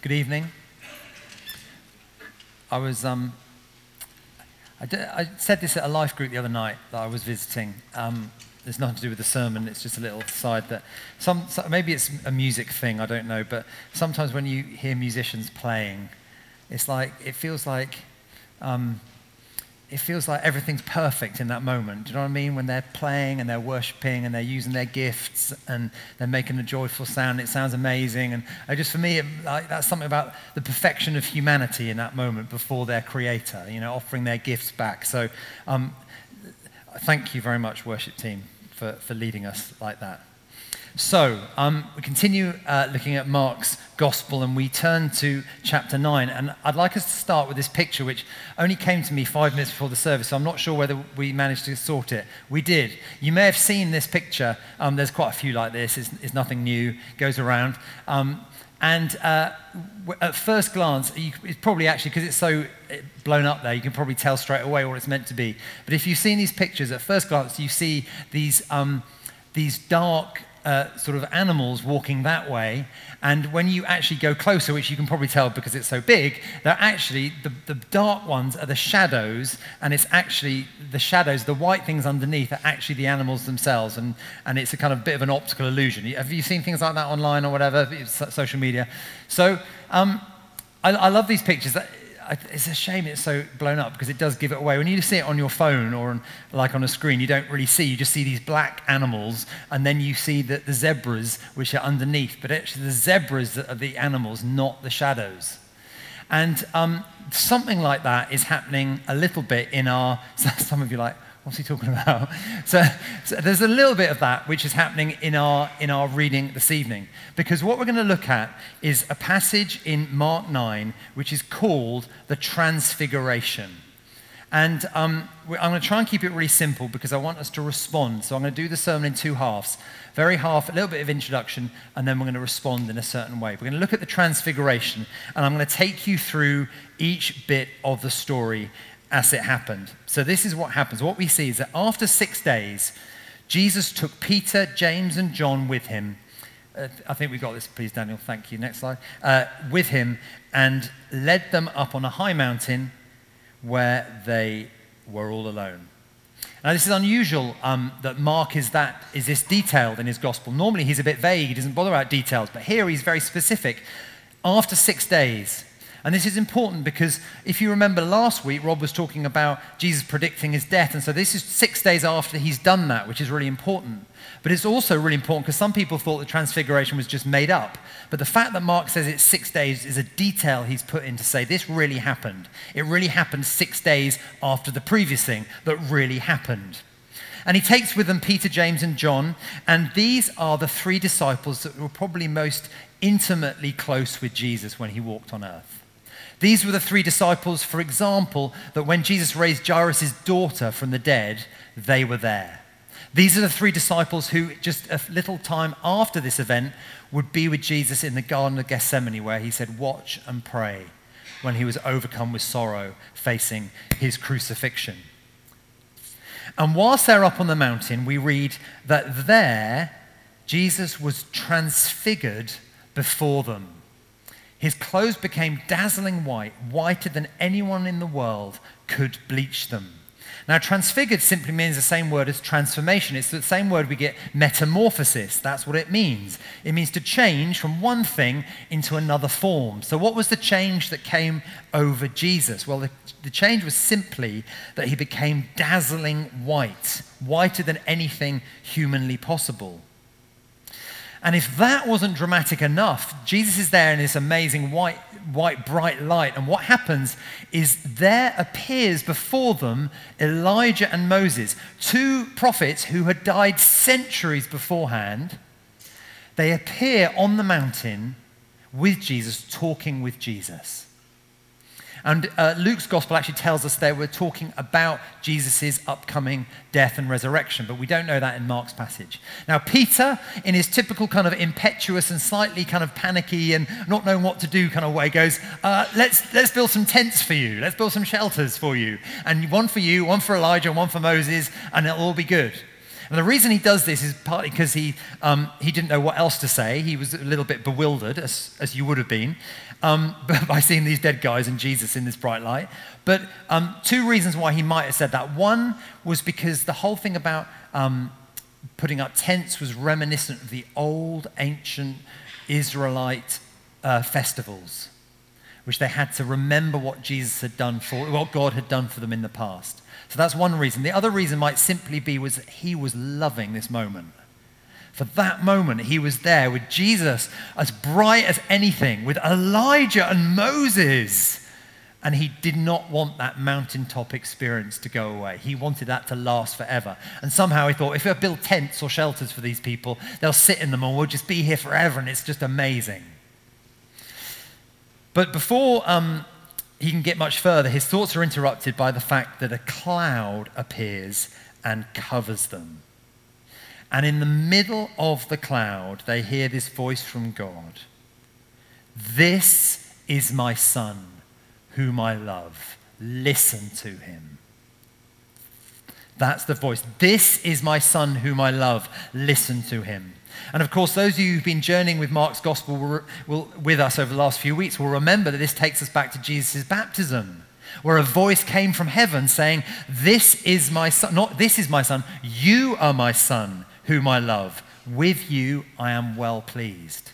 Good evening. I was, um, I, did, I, said this at a life group the other night that I was visiting. Um, there's nothing to do with the sermon, it's just a little side that some, maybe it's a music thing, I don't know, but sometimes when you hear musicians playing, it's like, it feels like, um, it feels like everything's perfect in that moment. Do you know what I mean? When they're playing and they're worshiping and they're using their gifts and they're making a joyful sound, it sounds amazing. And just for me, it, like, that's something about the perfection of humanity in that moment before their creator, you know, offering their gifts back. So um, thank you very much, worship team, for, for leading us like that. So, um, we continue uh, looking at Mark's gospel and we turn to chapter 9. And I'd like us to start with this picture, which only came to me five minutes before the service, so I'm not sure whether we managed to sort it. We did. You may have seen this picture. Um, there's quite a few like this, it's, it's nothing new, goes around. Um, and uh, at first glance, you, it's probably actually, because it's so eh, blown up there, you can probably tell straight away what it's meant to be. But if you've seen these pictures, at first glance, you see these, um, these dark uh, sort of animals walking that way. And when you actually go closer, which you can probably tell because it's so big, they're actually, the, the dark ones are the shadows, and it's actually the shadows, the white things underneath are actually the animals themselves. And, and it's a kind of bit of an optical illusion. Have you seen things like that online or whatever, social media? So um, I, I love these pictures it's a shame it's so blown up because it does give it away. When you see it on your phone or on, like on a screen, you don't really see. You just see these black animals, and then you see the, the zebras, which are underneath. But actually, the zebras are the animals, not the shadows. And um, something like that is happening a little bit in our. Some of you like, What's he talking about? So, so, there's a little bit of that which is happening in our, in our reading this evening. Because what we're going to look at is a passage in Mark 9 which is called the Transfiguration. And um, I'm going to try and keep it really simple because I want us to respond. So I'm going to do the sermon in two halves. Very half, a little bit of introduction, and then we're going to respond in a certain way. We're going to look at the Transfiguration, and I'm going to take you through each bit of the story as it happened. So, this is what happens. What we see is that after six days, Jesus took Peter, James, and John with him. Uh, I think we've got this, please, Daniel. Thank you. Next slide. Uh, with him and led them up on a high mountain where they were all alone. Now, this is unusual um, that Mark is, that, is this detailed in his gospel. Normally, he's a bit vague, he doesn't bother about details, but here he's very specific. After six days, and this is important because if you remember last week, Rob was talking about Jesus predicting his death. And so this is six days after he's done that, which is really important. But it's also really important because some people thought the transfiguration was just made up. But the fact that Mark says it's six days is a detail he's put in to say this really happened. It really happened six days after the previous thing that really happened. And he takes with him Peter, James, and John. And these are the three disciples that were probably most intimately close with Jesus when he walked on earth. These were the three disciples, for example, that when Jesus raised Jairus' daughter from the dead, they were there. These are the three disciples who, just a little time after this event, would be with Jesus in the Garden of Gethsemane, where he said, Watch and pray, when he was overcome with sorrow, facing his crucifixion. And whilst they're up on the mountain, we read that there, Jesus was transfigured before them. His clothes became dazzling white, whiter than anyone in the world could bleach them. Now, transfigured simply means the same word as transformation. It's the same word we get metamorphosis. That's what it means. It means to change from one thing into another form. So, what was the change that came over Jesus? Well, the, the change was simply that he became dazzling white, whiter than anything humanly possible. And if that wasn't dramatic enough, Jesus is there in this amazing white, white, bright light. And what happens is there appears before them Elijah and Moses, two prophets who had died centuries beforehand. They appear on the mountain with Jesus, talking with Jesus. And uh, Luke's gospel actually tells us they were talking about Jesus' upcoming death and resurrection, but we don't know that in Mark's passage. Now, Peter, in his typical kind of impetuous and slightly kind of panicky and not knowing what to do kind of way, goes, uh, let's, let's build some tents for you. Let's build some shelters for you. And one for you, one for Elijah, and one for Moses, and it'll all be good. And the reason he does this is partly because he, um, he didn't know what else to say. He was a little bit bewildered, as, as you would have been, um, by seeing these dead guys and Jesus in this bright light. But um, two reasons why he might have said that. One was because the whole thing about um, putting up tents was reminiscent of the old, ancient Israelite uh, festivals, which they had to remember what Jesus had done for, what God had done for them in the past. So that's one reason. The other reason might simply be was that he was loving this moment. For that moment, he was there with Jesus as bright as anything, with Elijah and Moses. And he did not want that mountaintop experience to go away. He wanted that to last forever. And somehow he thought, if I build tents or shelters for these people, they'll sit in them and we'll just be here forever. And it's just amazing. But before um, he can get much further, his thoughts are interrupted by the fact that a cloud appears and covers them. And in the middle of the cloud, they hear this voice from God This is my son, whom I love. Listen to him. That's the voice. This is my son, whom I love. Listen to him. And of course, those of you who've been journeying with Mark's gospel with us over the last few weeks will remember that this takes us back to Jesus' baptism, where a voice came from heaven saying, This is my son, not this is my son, you are my son, whom I love. With you I am well pleased.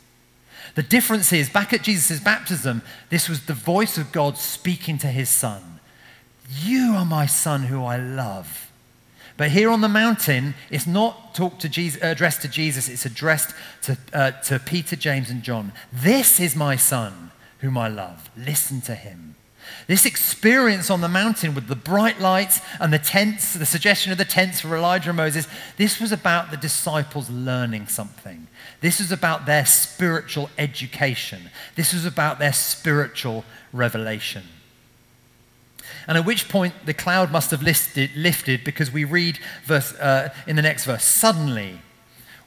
The difference is, back at Jesus' baptism, this was the voice of God speaking to his son. You are my son who I love. But here on the mountain, it's not talked to Jesus, addressed to Jesus, it's addressed to, uh, to Peter, James, and John. This is my son, whom I love. Listen to him. This experience on the mountain with the bright lights and the tents, the suggestion of the tents for Elijah and Moses, this was about the disciples learning something. This was about their spiritual education. This was about their spiritual revelation. And at which point the cloud must have listed, lifted because we read verse, uh, in the next verse suddenly,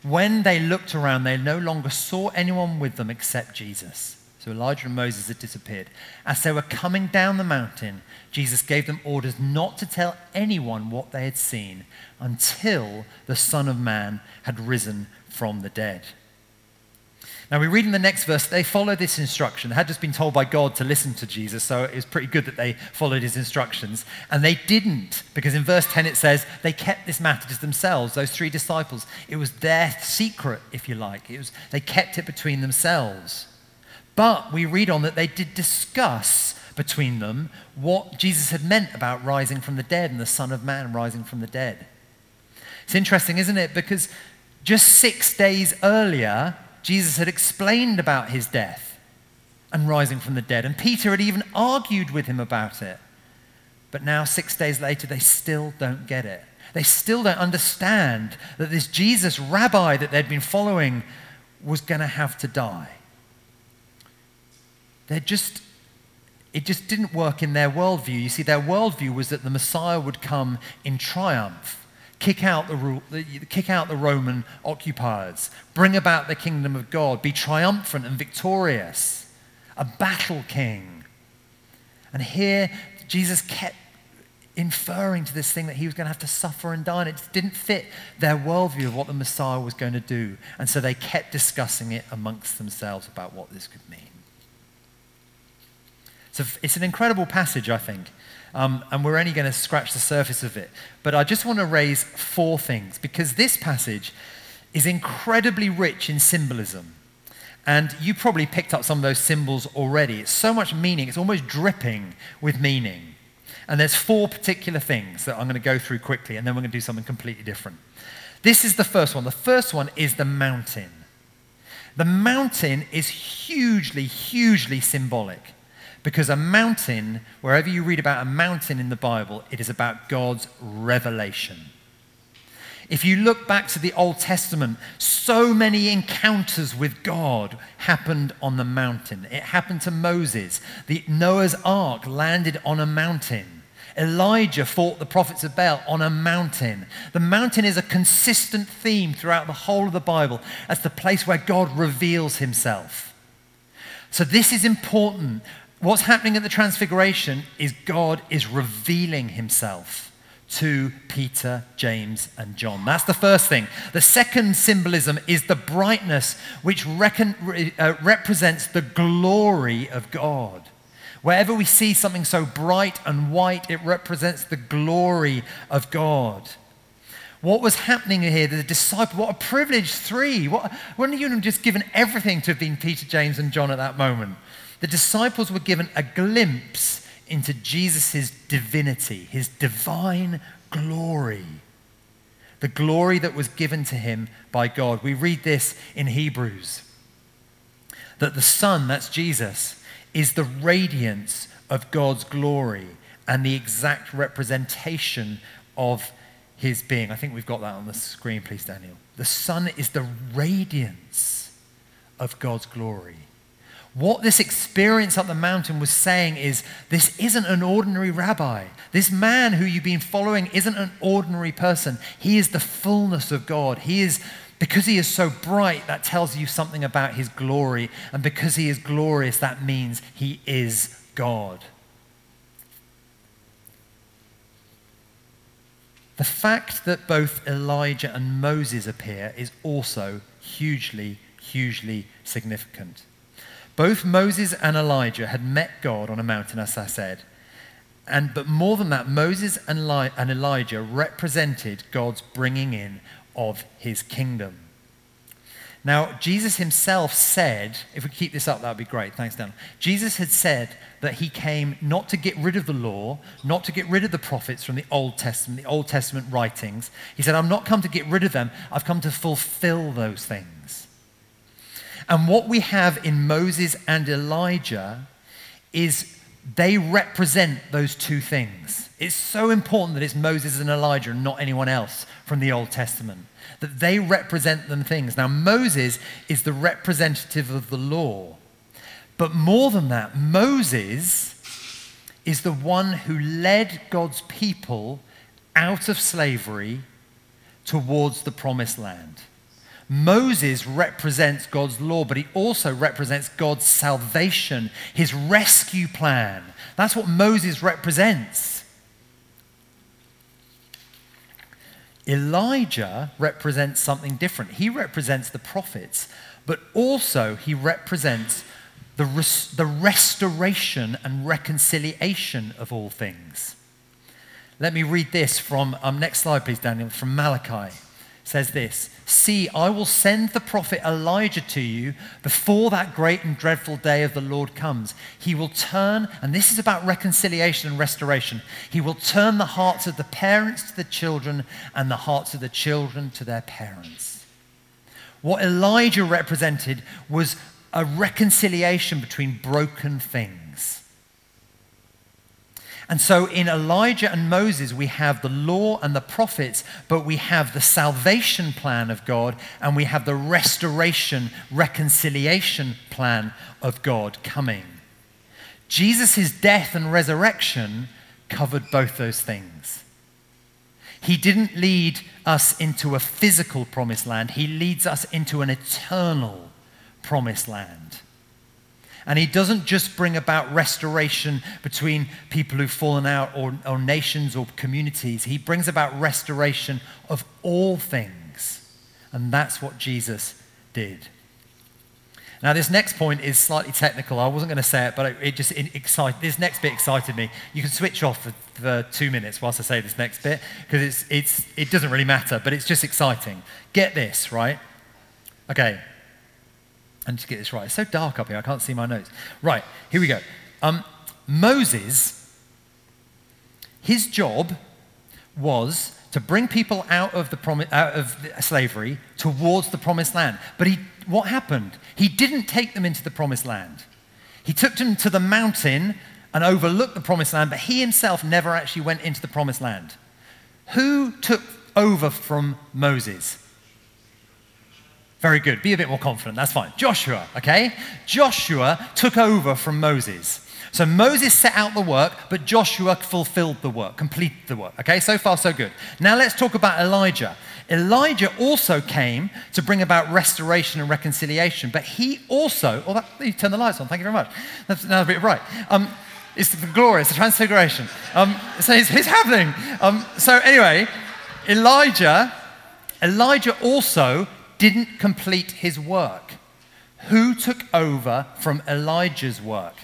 when they looked around, they no longer saw anyone with them except Jesus. So Elijah and Moses had disappeared. As they were coming down the mountain, Jesus gave them orders not to tell anyone what they had seen until the Son of Man had risen from the dead. Now, we read in the next verse, they followed this instruction. They had just been told by God to listen to Jesus, so it was pretty good that they followed his instructions. And they didn't, because in verse 10 it says they kept this matter to themselves, those three disciples. It was their secret, if you like. It was, they kept it between themselves. But we read on that they did discuss between them what Jesus had meant about rising from the dead and the Son of Man rising from the dead. It's interesting, isn't it? Because just six days earlier, Jesus had explained about his death and rising from the dead, and Peter had even argued with him about it. But now, six days later, they still don't get it. They still don't understand that this Jesus rabbi that they'd been following was going to have to die. They're just, it just didn't work in their worldview. You see, their worldview was that the Messiah would come in triumph kick out the, kick out the Roman occupiers, bring about the kingdom of God, be triumphant and victorious, a battle king. And here, Jesus kept inferring to this thing that he was going to have to suffer and die, and it didn't fit their worldview of what the Messiah was going to do. And so they kept discussing it amongst themselves about what this could mean. It's an incredible passage, I think. Um, and we're only going to scratch the surface of it. But I just want to raise four things because this passage is incredibly rich in symbolism. And you probably picked up some of those symbols already. It's so much meaning, it's almost dripping with meaning. And there's four particular things that I'm going to go through quickly, and then we're going to do something completely different. This is the first one. The first one is the mountain. The mountain is hugely, hugely symbolic. Because a mountain, wherever you read about a mountain in the Bible, it is about God's revelation. If you look back to the Old Testament, so many encounters with God happened on the mountain. It happened to Moses. The Noah's ark landed on a mountain. Elijah fought the prophets of Baal on a mountain. The mountain is a consistent theme throughout the whole of the Bible as the place where God reveals himself. So, this is important what's happening at the Transfiguration is God is revealing himself to Peter, James, and John. That's the first thing. The second symbolism is the brightness, which reckon, uh, represents the glory of God. Wherever we see something so bright and white, it represents the glory of God. What was happening here, the disciple, what a privilege, three. What, wouldn't you just given everything to have been Peter, James, and John at that moment? The disciples were given a glimpse into Jesus' divinity, his divine glory, the glory that was given to him by God. We read this in Hebrews that the Son, that's Jesus, is the radiance of God's glory and the exact representation of his being. I think we've got that on the screen, please, Daniel. The Son is the radiance of God's glory. What this experience up the mountain was saying is this isn't an ordinary rabbi. This man who you've been following isn't an ordinary person. He is the fullness of God. He is, because he is so bright, that tells you something about his glory. And because he is glorious, that means he is God. The fact that both Elijah and Moses appear is also hugely, hugely significant. Both Moses and Elijah had met God on a mountain, as I said. And, but more than that, Moses and, Eli- and Elijah represented God's bringing in of his kingdom. Now, Jesus himself said, if we keep this up, that would be great. Thanks, Dan. Jesus had said that he came not to get rid of the law, not to get rid of the prophets from the Old Testament, the Old Testament writings. He said, I'm not come to get rid of them, I've come to fulfill those things. And what we have in Moses and Elijah is they represent those two things. It's so important that it's Moses and Elijah and not anyone else from the Old Testament, that they represent them things. Now, Moses is the representative of the law. But more than that, Moses is the one who led God's people out of slavery towards the promised land. Moses represents God's law, but he also represents God's salvation, his rescue plan. That's what Moses represents. Elijah represents something different. He represents the prophets, but also he represents the, res- the restoration and reconciliation of all things. Let me read this from, um, next slide, please, Daniel, from Malachi says this See, I will send the prophet Elijah to you before that great and dreadful day of the Lord comes. He will turn, and this is about reconciliation and restoration, he will turn the hearts of the parents to the children and the hearts of the children to their parents. What Elijah represented was a reconciliation between broken things. And so in Elijah and Moses, we have the law and the prophets, but we have the salvation plan of God and we have the restoration, reconciliation plan of God coming. Jesus' death and resurrection covered both those things. He didn't lead us into a physical promised land, He leads us into an eternal promised land. And he doesn't just bring about restoration between people who've fallen out or, or nations or communities. He brings about restoration of all things. And that's what Jesus did. Now, this next point is slightly technical. I wasn't going to say it, but it, it just it excited. This next bit excited me. You can switch off for, for two minutes whilst I say this next bit because it's, it's, it doesn't really matter, but it's just exciting. Get this, right? Okay, and to get this right. It's so dark up here, I can't see my notes. Right, here we go. Um, Moses, his job was to bring people out of, the prom- out of the slavery towards the promised land. But he, what happened? He didn't take them into the promised land. He took them to the mountain and overlooked the promised land, but he himself never actually went into the promised land. Who took over from Moses? Very good. Be a bit more confident. That's fine. Joshua, okay? Joshua took over from Moses. So Moses set out the work, but Joshua fulfilled the work, completed the work. Okay, so far so good. Now let's talk about Elijah. Elijah also came to bring about restoration and reconciliation, but he also, oh, that, you turn the lights on, thank you very much. That's now a bit bright. Um, It's it's the transfiguration. Um, so it's, it's happening. Um, so anyway, Elijah, Elijah also didn't complete his work. Who took over from Elijah's work?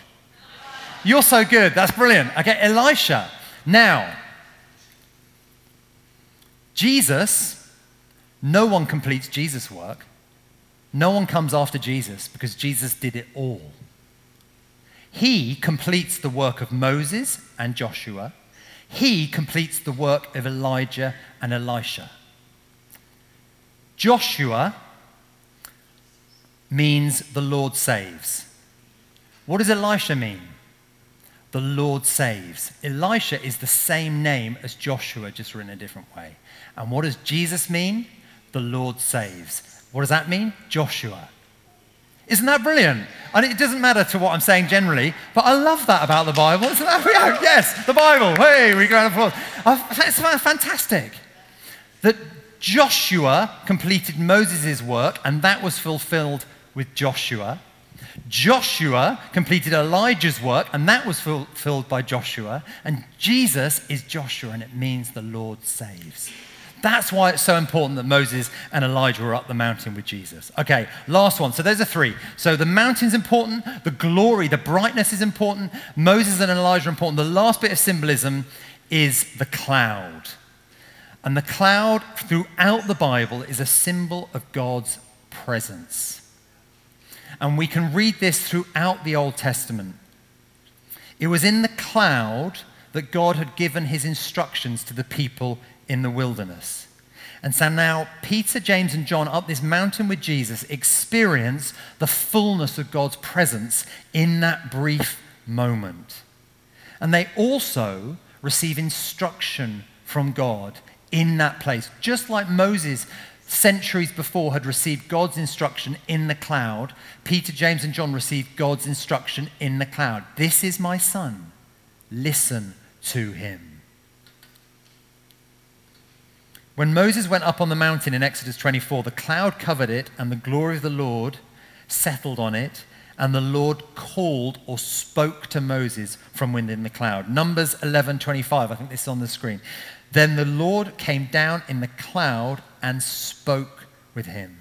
You're so good. That's brilliant. Okay, Elisha. Now, Jesus, no one completes Jesus' work. No one comes after Jesus because Jesus did it all. He completes the work of Moses and Joshua. He completes the work of Elijah and Elisha. Joshua means the Lord saves. What does Elisha mean? The Lord saves. Elisha is the same name as Joshua, just written a different way. And what does Jesus mean? The Lord saves. What does that mean? Joshua. Isn't that brilliant? And it doesn't matter to what I'm saying generally, but I love that about the Bible. Isn't that? Yes, the Bible. Hey, we go applause. It's fantastic that Joshua completed Moses' work, and that was fulfilled with Joshua. Joshua completed Elijah's work, and that was fulfilled by Joshua. And Jesus is Joshua, and it means the Lord saves. That's why it's so important that Moses and Elijah were up the mountain with Jesus. Okay, last one. So there's a three. So the mountain's important, the glory, the brightness is important, Moses and Elijah are important. The last bit of symbolism is the cloud. And the cloud throughout the Bible is a symbol of God's presence. And we can read this throughout the Old Testament. It was in the cloud that God had given his instructions to the people in the wilderness. And so now Peter, James, and John up this mountain with Jesus experience the fullness of God's presence in that brief moment. And they also receive instruction from God in that place. Just like Moses, centuries before, had received God's instruction in the cloud, Peter, James, and John received God's instruction in the cloud. This is my son. Listen to him. When Moses went up on the mountain in Exodus 24, the cloud covered it, and the glory of the Lord settled on it, and the Lord called or spoke to Moses from within the cloud. Numbers 11:25, I think this is on the screen. Then the Lord came down in the cloud and spoke with him.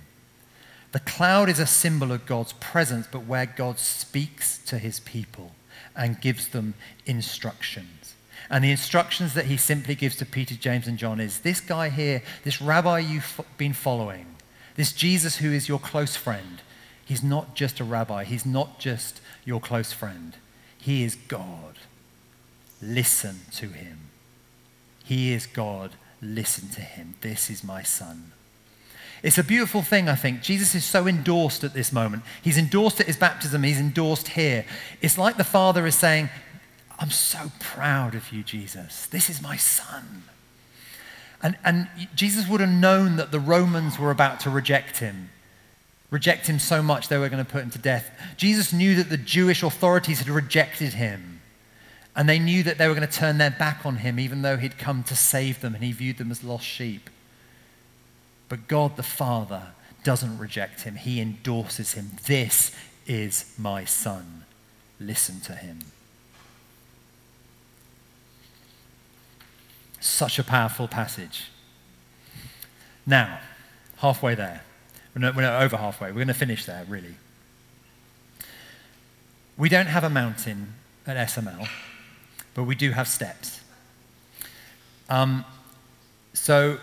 The cloud is a symbol of God's presence, but where God speaks to his people and gives them instructions. And the instructions that he simply gives to Peter, James, and John is this guy here, this rabbi you've been following, this Jesus who is your close friend, he's not just a rabbi, he's not just your close friend. He is God. Listen to him. He is God. Listen to him. This is my son. It's a beautiful thing, I think. Jesus is so endorsed at this moment. He's endorsed at his baptism, he's endorsed here. It's like the Father is saying, I'm so proud of you, Jesus. This is my son. And, and Jesus would have known that the Romans were about to reject him, reject him so much they were going to put him to death. Jesus knew that the Jewish authorities had rejected him. And they knew that they were going to turn their back on him, even though he'd come to save them and he viewed them as lost sheep. But God the Father doesn't reject him, he endorses him. This is my son. Listen to him. Such a powerful passage. Now, halfway there. We're not, we're not over halfway. We're going to finish there, really. We don't have a mountain at SML, but we do have steps. Um, so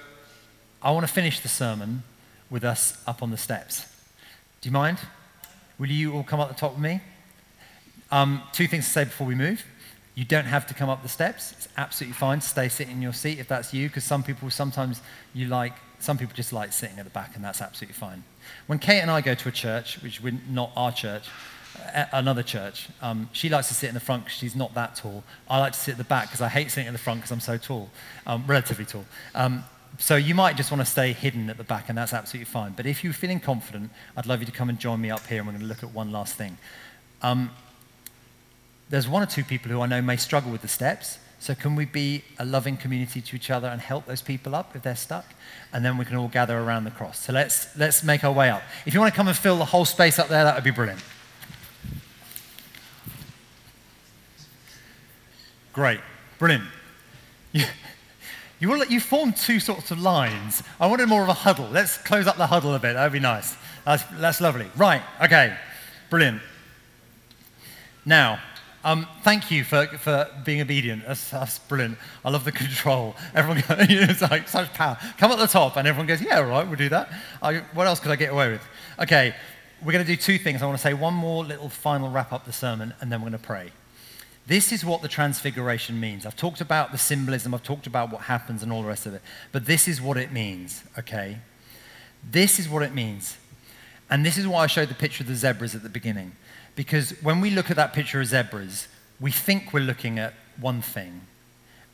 I want to finish the sermon with us up on the steps. Do you mind? Will you all come up the top with me? Um, two things to say before we move. You don't have to come up the steps. It's absolutely fine stay sitting in your seat if that's you, because some people sometimes you like, some people just like sitting at the back, and that's absolutely fine. When Kate and I go to a church, which we're not our church, another church, um, she likes to sit in the front because she's not that tall. I like to sit at the back because I hate sitting at the front because I'm so tall, um, relatively tall. Um, so you might just want to stay hidden at the back, and that's absolutely fine. But if you're feeling confident, I'd love you to come and join me up here, and we're going to look at one last thing. Um, there's one or two people who I know may struggle with the steps. So, can we be a loving community to each other and help those people up if they're stuck? And then we can all gather around the cross. So, let's, let's make our way up. If you want to come and fill the whole space up there, that would be brilliant. Great. Brilliant. You, you, will, you formed two sorts of lines. I wanted more of a huddle. Let's close up the huddle a bit. That would be nice. That's, that's lovely. Right. Okay. Brilliant. Now, um, thank you for, for being obedient. That's, that's brilliant. I love the control. Everyone goes, it's like such power. Come at the top, and everyone goes, yeah, all right, we'll do that. I, what else could I get away with? Okay, we're going to do two things. I want to say one more little final wrap up the sermon, and then we're going to pray. This is what the transfiguration means. I've talked about the symbolism, I've talked about what happens and all the rest of it, but this is what it means, okay? This is what it means. And this is why I showed the picture of the zebras at the beginning. Because when we look at that picture of zebras, we think we're looking at one thing,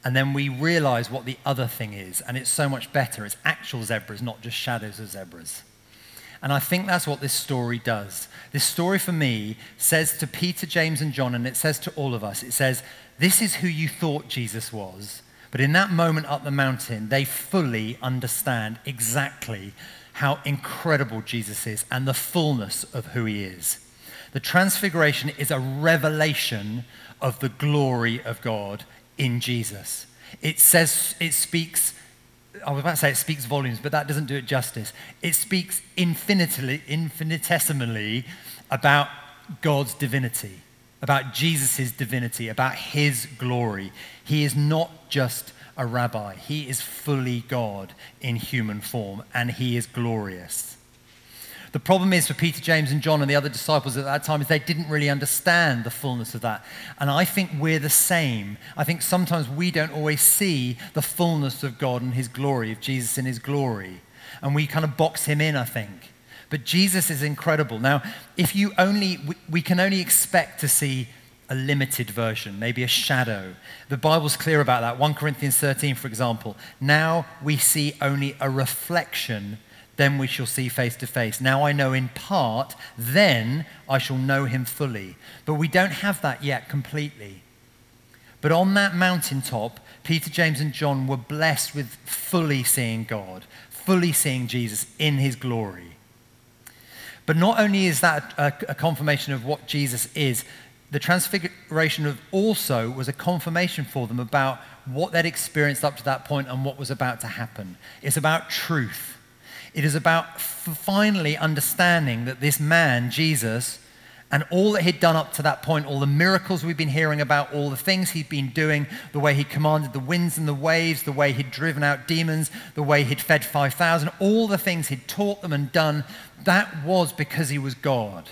and then we realize what the other thing is, and it's so much better. It's actual zebras, not just shadows of zebras. And I think that's what this story does. This story for me says to Peter, James, and John, and it says to all of us, it says, This is who you thought Jesus was. But in that moment up the mountain, they fully understand exactly how incredible Jesus is and the fullness of who he is. The transfiguration is a revelation of the glory of God in Jesus. It says, it speaks, I was about to say it speaks volumes, but that doesn't do it justice. It speaks infinitely, infinitesimally about God's divinity, about Jesus' divinity, about his glory. He is not just a rabbi, he is fully God in human form, and he is glorious. The problem is for Peter, James, and John and the other disciples at that time is they didn't really understand the fullness of that. And I think we're the same. I think sometimes we don't always see the fullness of God and his glory, of Jesus in his glory. And we kind of box him in, I think. But Jesus is incredible. Now, if you only, we, we can only expect to see a limited version, maybe a shadow. The Bible's clear about that. 1 Corinthians 13, for example. Now we see only a reflection then we shall see face to face. Now I know in part, then I shall know him fully. But we don't have that yet completely. But on that mountaintop, Peter, James, and John were blessed with fully seeing God, fully seeing Jesus in his glory. But not only is that a, confirmation of what Jesus is, the transfiguration of also was a confirmation for them about what they'd experienced up to that point and what was about to happen. It's about truth. It is about finally understanding that this man, Jesus, and all that he'd done up to that point, all the miracles we've been hearing about, all the things he'd been doing, the way he commanded the winds and the waves, the way he'd driven out demons, the way he'd fed 5,000, all the things he'd taught them and done, that was because he was God.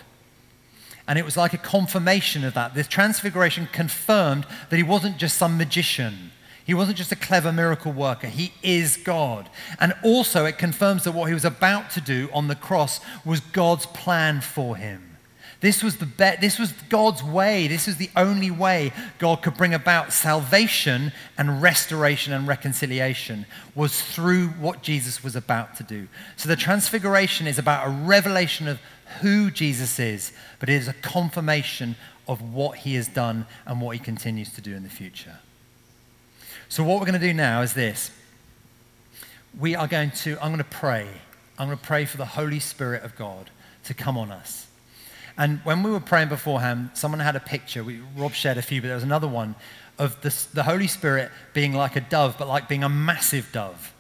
And it was like a confirmation of that. This transfiguration confirmed that he wasn't just some magician he wasn't just a clever miracle worker, he is God. And also, it confirms that what he was about to do on the cross was God's plan for him. This was, the be- this was God's way. This is the only way God could bring about salvation and restoration and reconciliation was through what Jesus was about to do. So the transfiguration is about a revelation of who Jesus is, but it is a confirmation of what he has done and what he continues to do in the future. So, what we're going to do now is this. We are going to, I'm going to pray. I'm going to pray for the Holy Spirit of God to come on us. And when we were praying beforehand, someone had a picture. We, Rob shared a few, but there was another one of the, the Holy Spirit being like a dove, but like being a massive dove.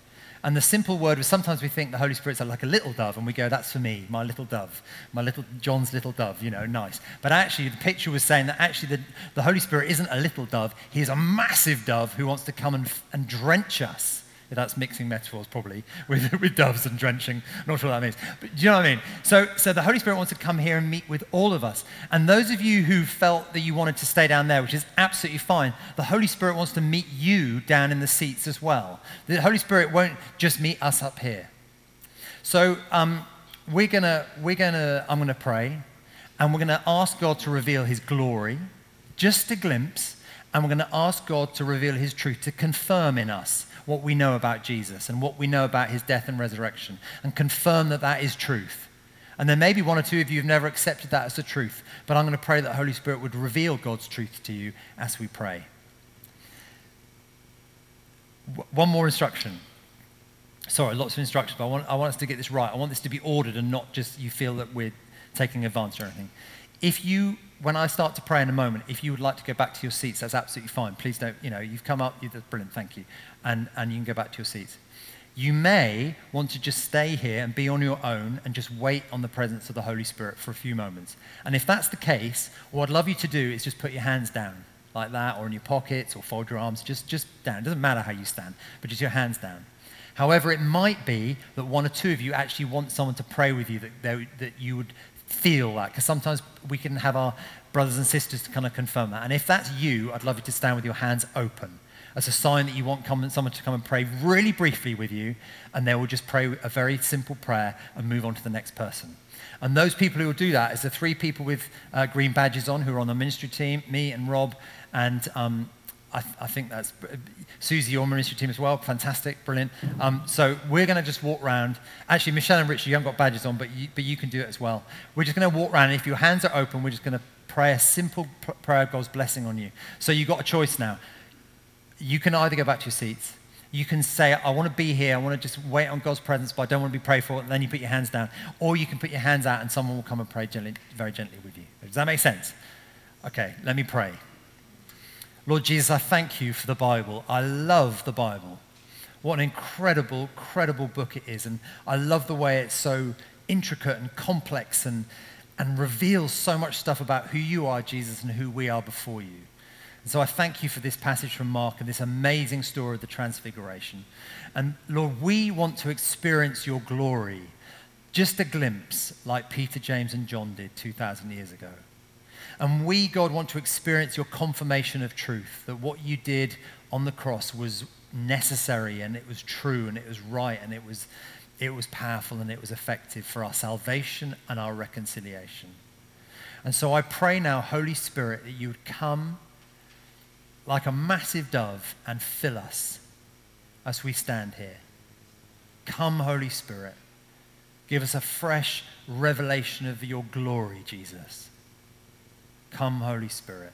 And the simple word was sometimes we think the Holy Spirit's like a little dove, and we go, that's for me, my little dove, my little John's little dove, you know, nice. But actually, the picture was saying that actually the, the Holy Spirit isn't a little dove, he is a massive dove who wants to come and, and drench us that's mixing metaphors probably with, with doves and drenching. Not sure what that means. But do you know what I mean? So, so the Holy Spirit wants to come here and meet with all of us. And those of you who felt that you wanted to stay down there, which is absolutely fine, the Holy Spirit wants to meet you down in the seats as well. The Holy Spirit won't just meet us up here. So um, we're gonna, we're gonna, I'm gonna pray, and we're gonna ask God to reveal His glory, just a glimpse, and we're gonna ask God to reveal His truth, to confirm in us what we know about Jesus and what we know about his death and resurrection and confirm that that is truth. And then maybe one or two of you have never accepted that as the truth, but I'm going to pray that the Holy Spirit would reveal God's truth to you as we pray. One more instruction. Sorry, lots of instructions, but I want, I want us to get this right. I want this to be ordered and not just you feel that we're taking advantage or anything. If you when I start to pray in a moment, if you would like to go back to your seats, that's absolutely fine. Please don't, you know, you've come up, you that's brilliant, thank you. And, and you can go back to your seats. You may want to just stay here and be on your own and just wait on the presence of the Holy Spirit for a few moments. And if that's the case, what I'd love you to do is just put your hands down like that or in your pockets or fold your arms, just, just down. It doesn't matter how you stand, but just your hands down. However, it might be that one or two of you actually want someone to pray with you that, that you would feel that, because sometimes we can have our brothers and sisters to kind of confirm that. And if that's you, I'd love you to stand with your hands open as a sign that you want come, someone to come and pray really briefly with you, and they will just pray a very simple prayer and move on to the next person. And those people who will do that is the three people with uh, green badges on who are on the ministry team, me and Rob, and um, I, th- I, think that's Susie, your ministry team as well. Fantastic, brilliant. Um, so we're going to just walk around. Actually, Michelle and Richard, you haven't got badges on, but you, but you can do it as well. We're just going to walk around. If your hands are open, we're just going to pray a simple pr- prayer of God's blessing on you. So you've got a choice now you can either go back to your seats. You can say, I want to be here. I want to just wait on God's presence, but I don't want to be prayed for. And then you put your hands down. Or you can put your hands out and someone will come and pray gently, very gently with you. Does that make sense? Okay, let me pray. Lord Jesus, I thank you for the Bible. I love the Bible. What an incredible, incredible book it is. And I love the way it's so intricate and complex and, and reveals so much stuff about who you are, Jesus, and who we are before you. And so I thank you for this passage from Mark and this amazing story of the Transfiguration. And Lord, we want to experience your glory, just a glimpse like Peter, James, and John did 2,000 years ago. And we, God, want to experience your confirmation of truth, that what you did on the cross was necessary and it was true and it was right and it was, it was powerful and it was effective for our salvation and our reconciliation. And so I pray now, Holy Spirit, that you would come like a massive dove and fill us as we stand here. Come, Holy Spirit. Give us a fresh revelation of your glory, Jesus. Come, Holy Spirit.